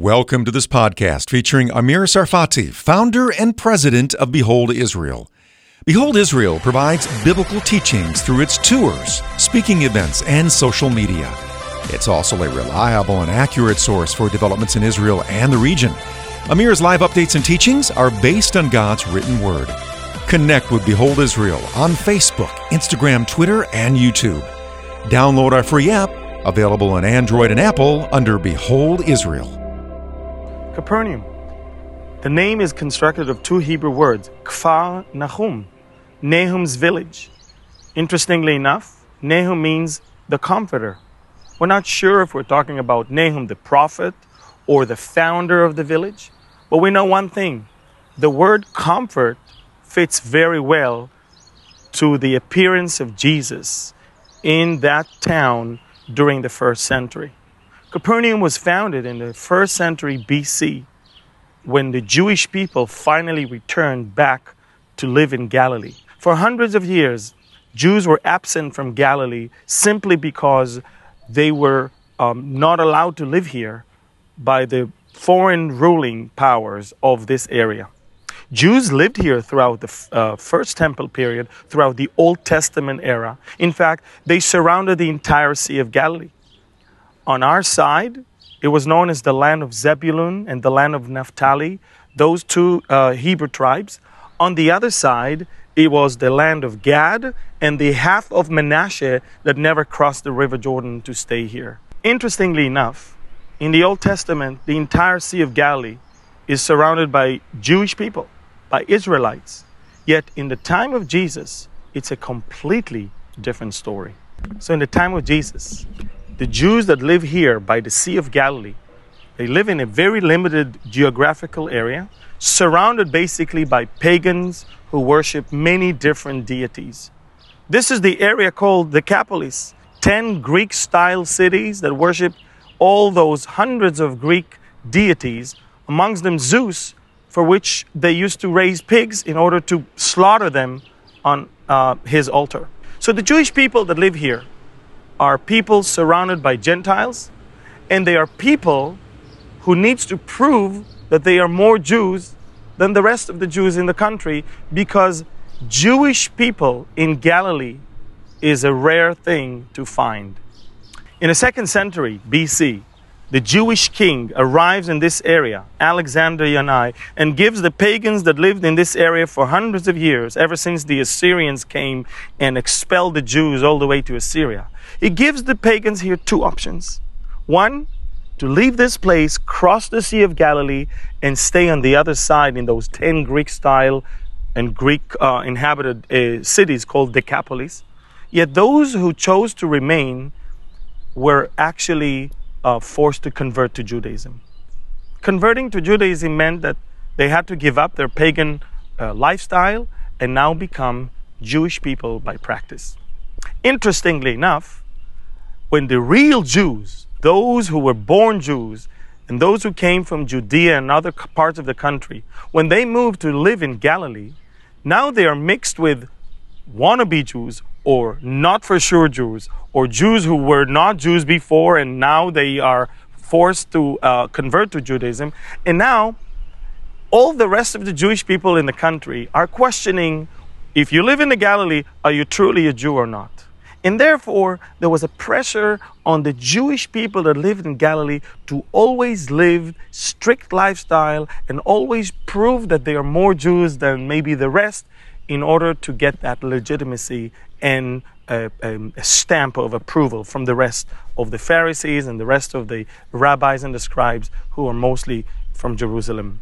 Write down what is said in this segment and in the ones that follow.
Welcome to this podcast featuring Amir Tsarfati, founder and president of Behold Israel. Behold Israel provides biblical teachings through its tours, speaking events, and social media. It's also a reliable and accurate source for developments in Israel and the region. Amir's live updates and teachings are based on God's written word. Connect with Behold Israel on Facebook, Instagram, Twitter, and YouTube. Download our free app, available on Android and Apple under Behold Israel. Capernaum. The name is constructed of two Hebrew words, Kfar Nahum, Nahum's village. Interestingly enough, Nahum means the comforter. We're not sure if we're talking about Nahum the prophet or the founder of the village, but we know one thing. The word comfort fits very well to the appearance of Jesus in that town during the first century. Capernaum was founded in the first century BC when the Jewish people finally returned back to live in Galilee. For hundreds of years, Jews were absent from Galilee simply because they were um, not allowed to live here by the foreign ruling powers of this area. Jews lived here throughout the uh, first temple period, throughout the Old Testament era. In fact, they surrounded the entire Sea of Galilee. On our side, it was known as the land of Zebulun and the land of Naphtali, those two uh, Hebrew tribes. On the other side, it was the land of Gad and the half of Manasseh that never crossed the River Jordan to stay here. Interestingly enough, in the Old Testament, the entire Sea of Galilee is surrounded by Jewish people, by Israelites. Yet in the time of Jesus, it's a completely different story. So, in the time of Jesus, the Jews that live here by the Sea of Galilee, they live in a very limited geographical area, surrounded basically by pagans who worship many different deities. This is the area called the Decapolis, 10 Greek style cities that worship all those hundreds of Greek deities, amongst them Zeus, for which they used to raise pigs in order to slaughter them on uh, his altar. So the Jewish people that live here, are people surrounded by Gentiles, and they are people who needs to prove that they are more Jews than the rest of the Jews in the country because Jewish people in Galilee is a rare thing to find. In the second century BC, the Jewish king arrives in this area, Alexander Yanai, and gives the pagans that lived in this area for hundreds of years, ever since the Assyrians came and expelled the Jews all the way to Assyria. He gives the pagans here two options. One, to leave this place, cross the Sea of Galilee, and stay on the other side in those 10 Greek style and Greek uh, inhabited uh, cities called Decapolis. Yet those who chose to remain were actually uh, forced to convert to Judaism. Converting to Judaism meant that they had to give up their pagan uh, lifestyle and now become Jewish people by practice. Interestingly enough, when the real Jews, those who were born Jews, and those who came from Judea and other parts of the country, when they moved to live in Galilee, now they are mixed with wannabe Jews or not for sure Jews or Jews who were not Jews before and now they are forced to uh, convert to Judaism. And now all the rest of the Jewish people in the country are questioning if you live in the Galilee, are you truly a Jew or not? And therefore, there was a pressure on the Jewish people that lived in Galilee to always live strict lifestyle and always prove that they are more Jews than maybe the rest in order to get that legitimacy and a, a, stamp of approval from the rest of the Pharisees and the rest of the rabbis and the scribes who are mostly from Jerusalem.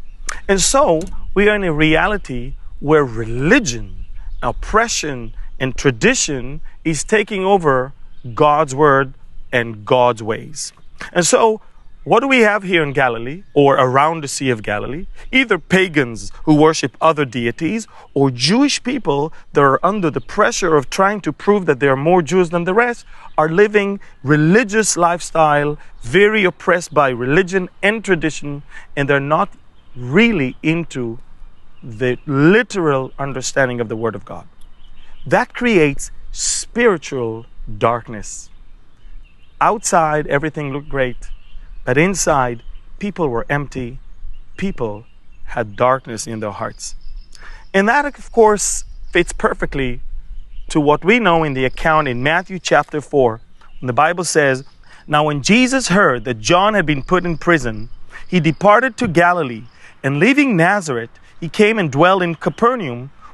And so we are in a reality where religion, oppression, and tradition is taking over God's word and God's ways. And so what do we have here in Galilee or around the Sea of Galilee? Either pagans who worship other deities or Jewish people that are under the pressure of trying to prove that they are more Jews than the rest are living religious lifestyle, very oppressed by religion and tradition, and they're not really into the literal understanding of the Word of God. That creates spiritual darkness. Outside, everything looked great but inside, people were empty, people had darkness in their hearts. And that, of course, fits perfectly to what we know in the account in Matthew chapter 4. When the Bible says, Now when Jesus heard that John had been put in prison, he departed to Galilee, and leaving Nazareth, he came and dwelt in Capernaum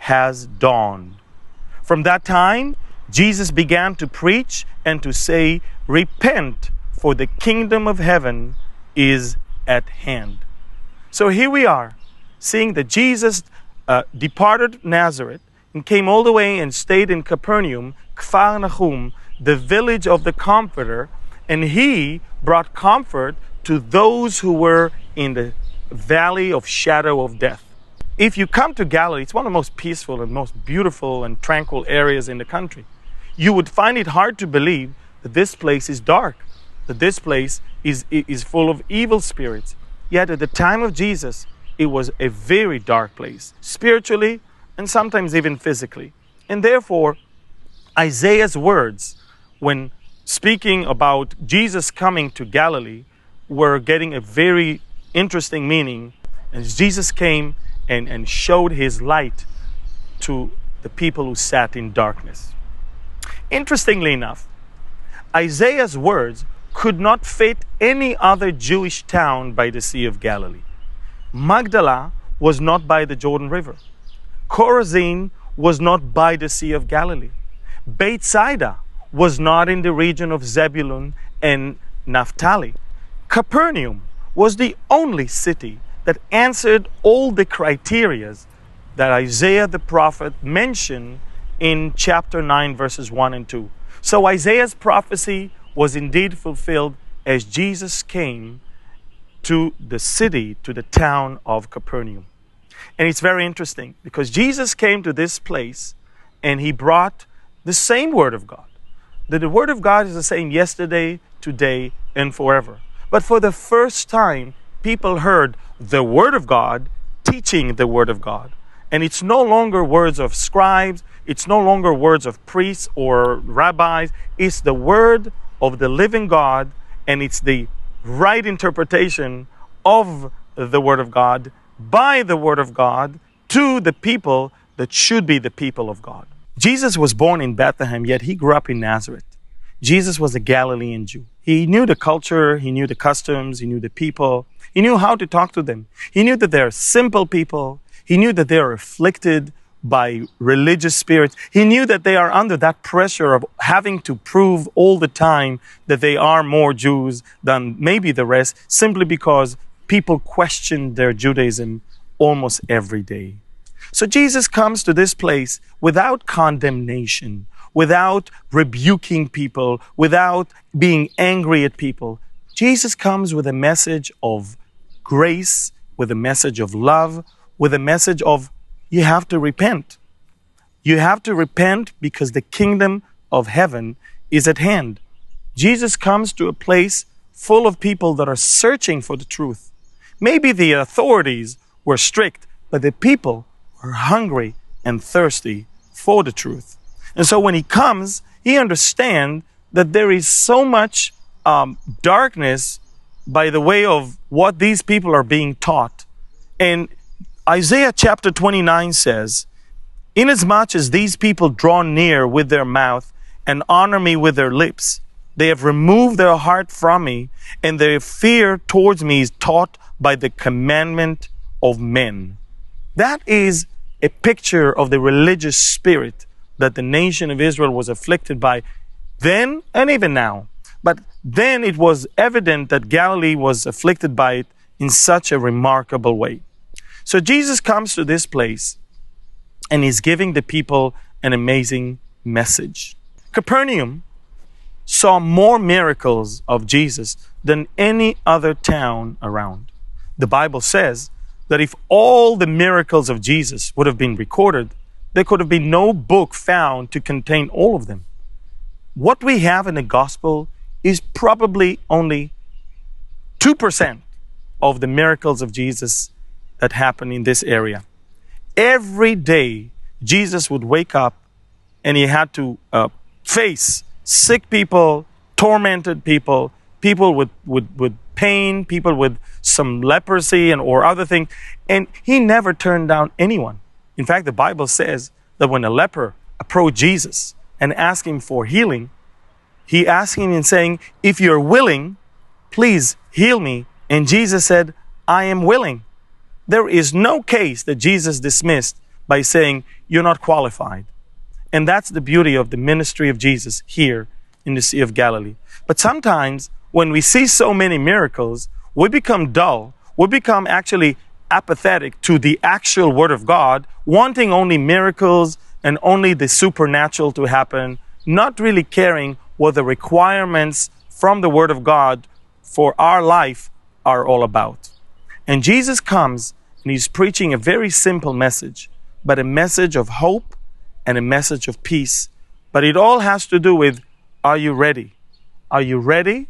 has dawned. From that time, Jesus began to preach and to say, Repent, for the kingdom of heaven is at hand. So here we are, seeing that Jesus uh, departed Nazareth and came all the way and stayed in Capernaum, Kfar Nahum, the village of the Comforter, and he brought comfort to those who were in the valley of shadow of death. If you come to Galilee, it's one of the most peaceful and most beautiful and tranquil areas in the country. You would find it hard to believe that this place is dark, that this place is, is full of evil spirits. Yet at the time of Jesus, it was a very dark place, spiritually and sometimes even physically. And therefore, Isaiah's words, when speaking about Jesus coming to Galilee, were getting a very interesting meaning. As Jesus came, and, and showed his light to the people who sat in darkness. Interestingly enough, Isaiah's words could not fit any other Jewish town by the Sea of Galilee. Magdala was not by the Jordan River. Chorazin was not by the Sea of Galilee. Bethsaida was not in the region of Zebulun and Naphtali. Capernaum was the only city that answered all the criterias that Isaiah the prophet mentioned in chapter 9, verses 1 and 2. So Isaiah's prophecy was indeed fulfilled as Jesus came to the city, to the town of Capernaum. And it's very interesting because Jesus came to this place and he brought the same Word of God. That the Word of God is the same yesterday, today, and forever. But for the first time, people heard the Word of God teaching the Word of God. And it's no longer words of scribes, it's no longer words of priests or rabbis, it's the Word of the living God, and it's the right interpretation of the Word of God by the Word of God to the people that should be the people of God. Jesus was born in Bethlehem, yet he grew up in Nazareth. Jesus was a Galilean Jew. He knew the culture, he knew the customs, he knew the people, he knew how to talk to them. He knew that they're simple people. He knew that they are afflicted by religious spirits. He knew that they are under that pressure of having to prove all the time that they are more Jews than maybe the rest, simply because people question their Judaism almost every day. So Jesus comes to this place without condemnation, without rebuking people, without being angry at people. Jesus comes with a message of grace, with a message of love, with a message of you have to repent. You have to repent because the kingdom of heaven is at hand. Jesus comes to a place full of people that are searching for the truth. Maybe the authorities were strict, but the people were hungry and thirsty for the truth. And so when he comes, he understands that there is so much um, darkness by the way of what these people are being taught. And Isaiah chapter 29 says, Inasmuch as these people draw near with their mouth and honor me with their lips, they have removed their heart from me, and their fear towards me is taught by the commandment of men. That is a picture of the religious spirit that the nation of Israel was afflicted by then and even now. But then it was evident that Galilee was afflicted by it in such a remarkable way. So Jesus comes to this place and he's giving the people an amazing message. Capernaum saw more miracles of Jesus than any other town around. the Bible says that if all the miracles of Jesus would have been recorded, there could have been no book found to contain all of them. What we have in the gospel is probably only 2% of the miracles of Jesus that happen in this area. Every day, Jesus would wake up and he had to uh, face sick people, tormented people, people with, with, with pain, people with some leprosy and or other things. And he never turned down anyone. In fact, the Bible says that when a leper approached Jesus and asked him for healing, he asked him and saying, If you're willing, please heal me. And Jesus said, I am willing. There is no case that Jesus dismissed by saying, You're not qualified. And that's the beauty of the ministry of Jesus here in the Sea of Galilee. But sometimes when we see so many miracles, we become dull. We become actually apathetic to the actual Word of God, wanting only miracles and only the supernatural to happen, not really caring what the requirements from the Word of God for our life are all about. And Jesus comes and he's preaching a very simple message, but a message of hope and a message of peace. But it all has to do with are you ready? Are you ready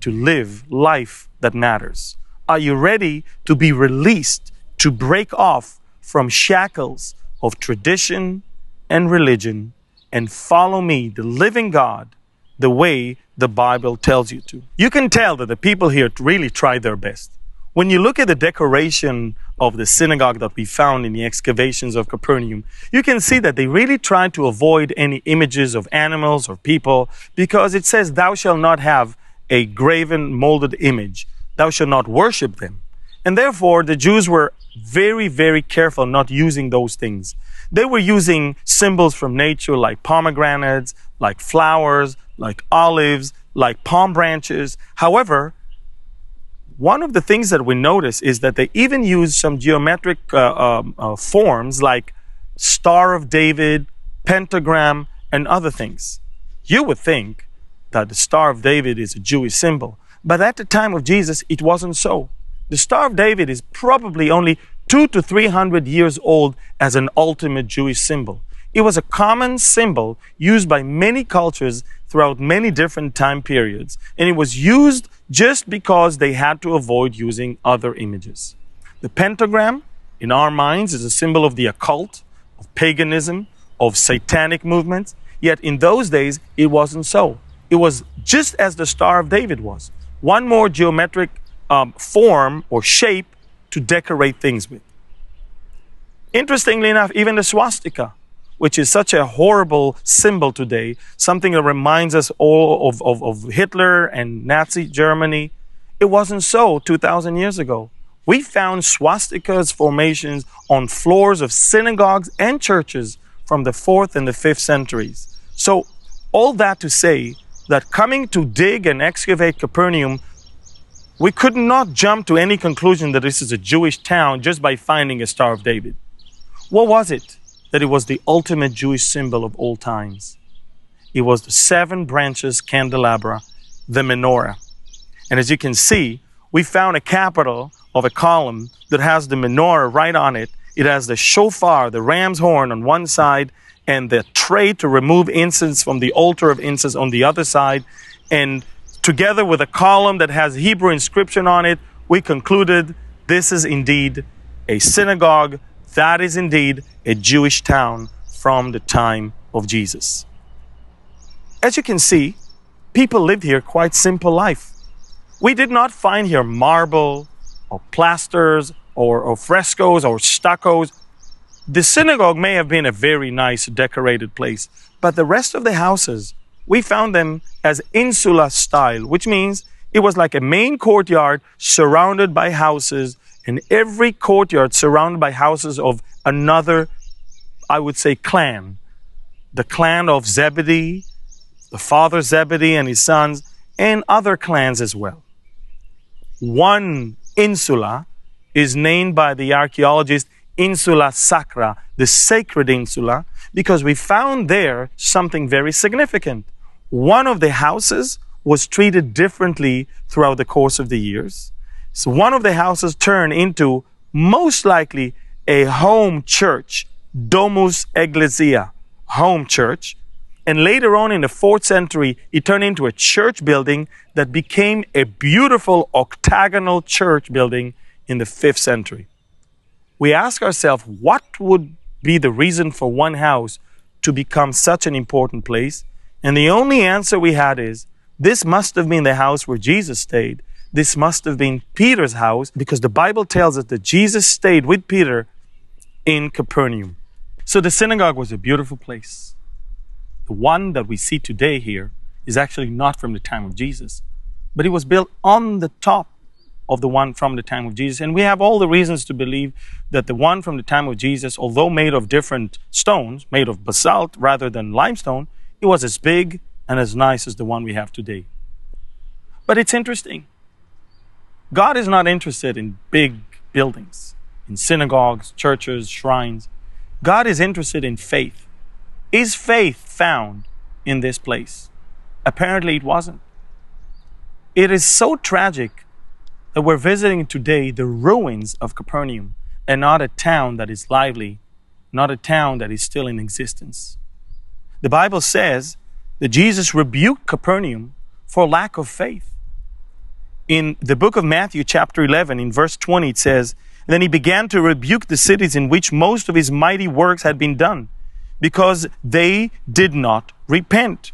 to live life that matters? Are you ready to be released, to break off from shackles of tradition and religion and follow me, the living God, the way the Bible tells you to? You can tell that the people here really tried their best. When you look at the decoration of the synagogue that we found in the excavations of Capernaum, you can see that they really tried to avoid any images of animals or people because it says, Thou shalt not have a graven, molded image. Thou shalt not worship them. And therefore, the Jews were very, very careful not using those things. They were using symbols from nature like pomegranates, like flowers, like olives, like palm branches. However, one of the things that we notice is that they even use some geometric uh, um, uh, forms like Star of David, pentagram, and other things. You would think that the Star of David is a Jewish symbol. But at the time of Jesus, it wasn't so. The Star of David is probably only two to three hundred years old as an ultimate Jewish symbol. It was a common symbol used by many cultures throughout many different time periods, and it was used just because they had to avoid using other images. The pentagram, in our minds, is a symbol of the occult, of paganism, of satanic movements, yet in those days it wasn't so. It was just as the Star of David was. One more geometric um, form or shape to decorate things with. Interestingly enough, even the swastika, which is such a horrible symbol today, something that reminds us all of, of, of Hitler and Nazi Germany, it wasn't so 2,000 years ago. We found swastikas formations on floors of synagogues and churches from the fourth and the fifth centuries. So, all that to say that coming to dig and excavate Capernaum, we could not jump to any conclusion that this is a Jewish town just by finding a Star of David. What was it? That it was the ultimate Jewish symbol of all times. It was the seven branches candelabra, the menorah. And as you can see, we found a capital of a column that has the menorah right on it. It has the shofar, the ram's horn on one side, and the tray to remove incense from the altar of incense on the other side. And together with a column that has Hebrew inscription on it, we concluded this is indeed a synagogue. That is indeed a Jewish town from the time of Jesus. As you can see, people lived here quite simple life. We did not find here marble or plasters or, or frescoes or stuccos the synagogue may have been a very nice decorated place, but the rest of the houses, we found them as insula style, which means it was like a main courtyard surrounded by houses, and every courtyard surrounded by houses of another, I would say, clan. The clan of Zebedee, the father Zebedee and his sons, and other clans as well. One insula is named by the archaeologist Insula Sacra, the sacred insula, because we found there something very significant. One of the houses was treated differently throughout the course of the years. So one of the houses turned into most likely a home church, Domus Ecclesia, home church. And later on in the fourth century, it turned into a church building that became a beautiful octagonal church building in the fifth century. We ask ourselves, what would be the reason for one house to become such an important place? And the only answer we had is, this must have been the house where Jesus stayed. This must have been Peter's house because the Bible tells us that Jesus stayed with Peter in Capernaum. So the synagogue was a beautiful place. The one that we see today here is actually not from the time of Jesus, but it was built on the top of the one from the time of Jesus. And we have all the reasons to believe that the one from the time of Jesus, although made of different stones, made of basalt rather than limestone, it was as big and as nice as the one we have today. But it's interesting. God is not interested in big buildings, in synagogues, churches, shrines. God is interested in faith. Is faith found in this place? Apparently, it wasn't. It is so tragic that we're visiting today the ruins of Capernaum and not a town that is lively, not a town that is still in existence. The Bible says that Jesus rebuked Capernaum for lack of faith. In the book of Matthew, chapter 11, in verse 20, it says, Then he began to rebuke the cities in which most of his mighty works had been done, because they did not repent.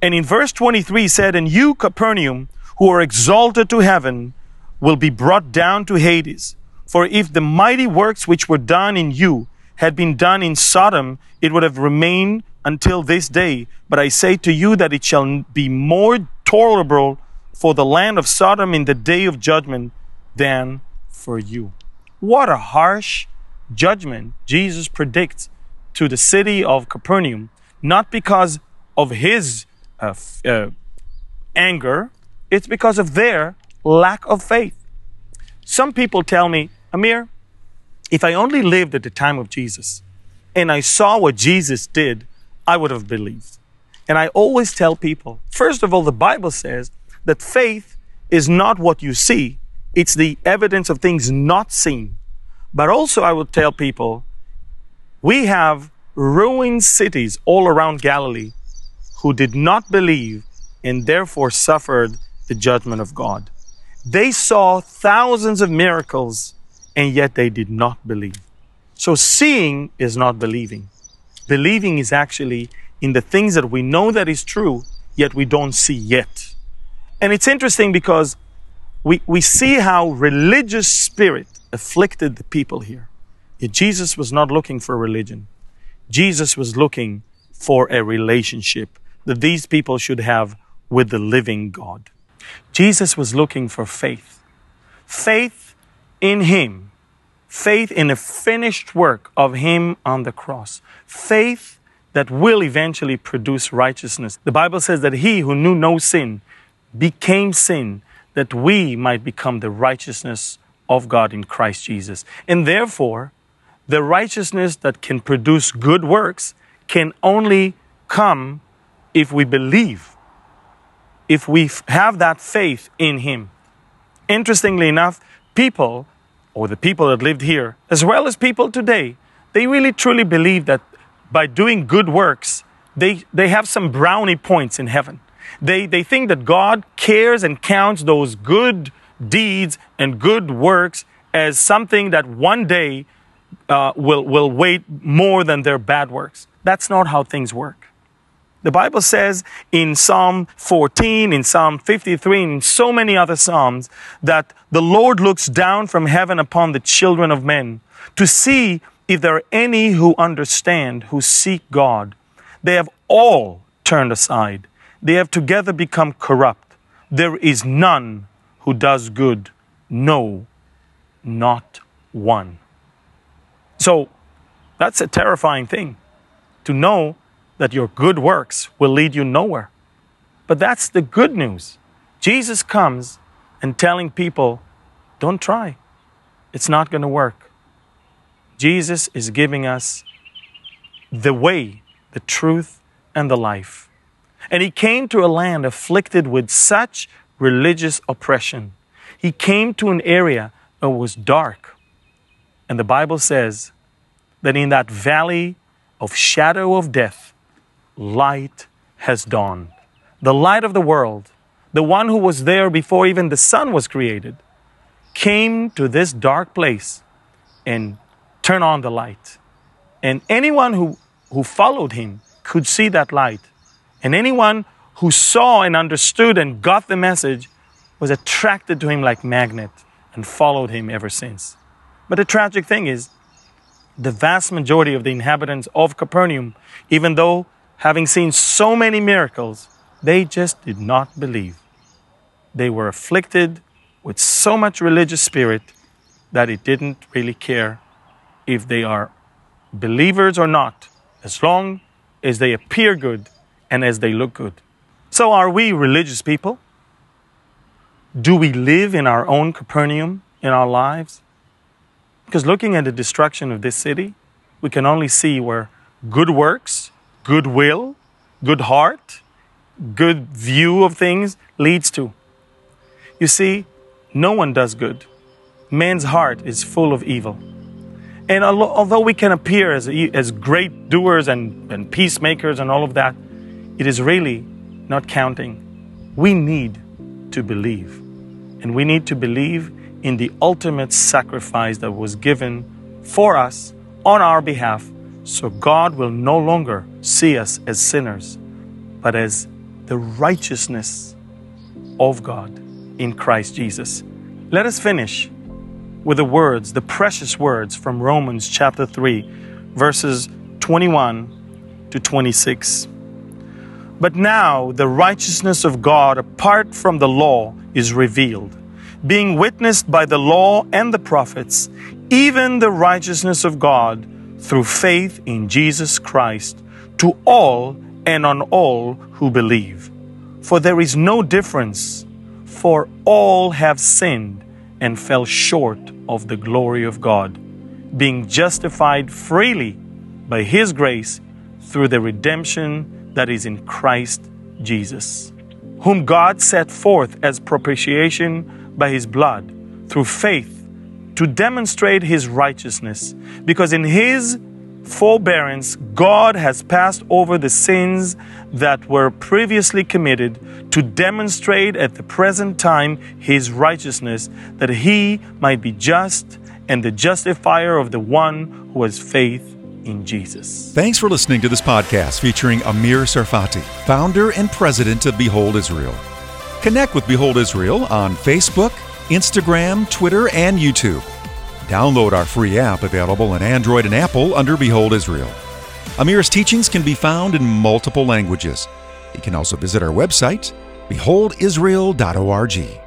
And in verse 23, he said, And you, Capernaum, who are exalted to heaven, will be brought down to Hades. For if the mighty works which were done in you had been done in Sodom, it would have remained until this day. But I say to you that it shall be more tolerable for the land of Sodom in the day of judgment than for you. What a harsh judgment Jesus predicts to the city of Capernaum, not because of his uh, uh, anger, it's because of their lack of faith. Some people tell me, Amir, if I only lived at the time of Jesus and I saw what Jesus did, I would have believed. And I always tell people, first of all, the Bible says that faith is not what you see, it's the evidence of things not seen. But also, I would tell people, we have ruined cities all around Galilee who did not believe and therefore suffered the judgment of God. They saw thousands of miracles and yet they did not believe. So seeing is not believing. Believing is actually in the things that we know that is true, yet we don't see yet. And it's interesting because we, we see how religious spirit afflicted the people here. Yet Jesus was not looking for religion. Jesus was looking for a relationship that these people should have with the living God. Jesus was looking for faith. Faith in Him. Faith in the finished work of Him on the cross. Faith that will eventually produce righteousness. The Bible says that He who knew no sin became sin that we might become the righteousness of God in Christ Jesus. And therefore, the righteousness that can produce good works can only come if we believe if we have that faith in Him. Interestingly enough, people, or the people that lived here, as well as people today, they really truly believe that by doing good works, they, they have some brownie points in heaven. They, they think that God cares and counts those good deeds and good works as something that one day uh, will, will weigh more than their bad works. That's not how things work. The Bible says in Psalm 14, in Psalm 53, in so many other Psalms, that the Lord looks down from heaven upon the children of men to see if there are any who understand, who seek God. They have all turned aside. They have together become corrupt. There is none who does good. No, not one. So that's a terrifying thing to know that your good works will lead you nowhere. But that's the good news. Jesus comes and telling people, don't try. It's not going to work. Jesus is giving us the way, the truth, and the life. And he came to a land afflicted with such religious oppression. He came to an area that was dark. And the Bible says that in that valley of shadow of death, light has dawned. The light of the world, the one who was there before even the sun was created, came to this dark place and turned on the light. And anyone who, who followed him could see that light. And anyone who saw and understood and got the message was attracted to him like magnet and followed him ever since. But the tragic thing is, the vast majority of the inhabitants of Capernaum, even though having seen so many miracles, they just did not believe. They were afflicted with so much religious spirit that it didn't really care if they are believers or not, as long as they appear good and as they look good. So, are we religious people? Do we live in our own Capernaum in our lives? Because looking at the destruction of this city, we can only see where good works, good will, good heart, good view of things leads to. You see, no one does good. Man's heart is full of evil. And although we can appear as, as great doers and, and peacemakers and all of that, it is really not counting. We need to believe. And we need to believe in the ultimate sacrifice that was given for us on our behalf, so God will no longer see us as sinners, but as the righteousness of God in Christ Jesus. Let us finish with the words, the precious words from Romans chapter 3, verses 21 to 26. But now the righteousness of God apart from the law is revealed being witnessed by the law and the prophets, even the righteousness of God through faith in Jesus Christ to all and on all who believe. For there is no difference, for all have sinned and fell short of the glory of God, being justified freely by His grace through the redemption that is in Christ Jesus, whom God set forth as propitiation by his blood through faith to demonstrate his righteousness, because in his forbearance, God has passed over the sins that were previously committed to demonstrate at the present time his righteousness, that he might be just and the justifier of the one who has faith in Jesus. Thanks for listening to this podcast featuring Amir Tsarfati, founder and president of Behold Israel. Connect with Behold Israel on Facebook, Instagram, Twitter, and YouTube. Download our free app available on Android and Apple under Behold Israel. Amir's teachings can be found in multiple languages. You can also visit our website, beholdisrael.org.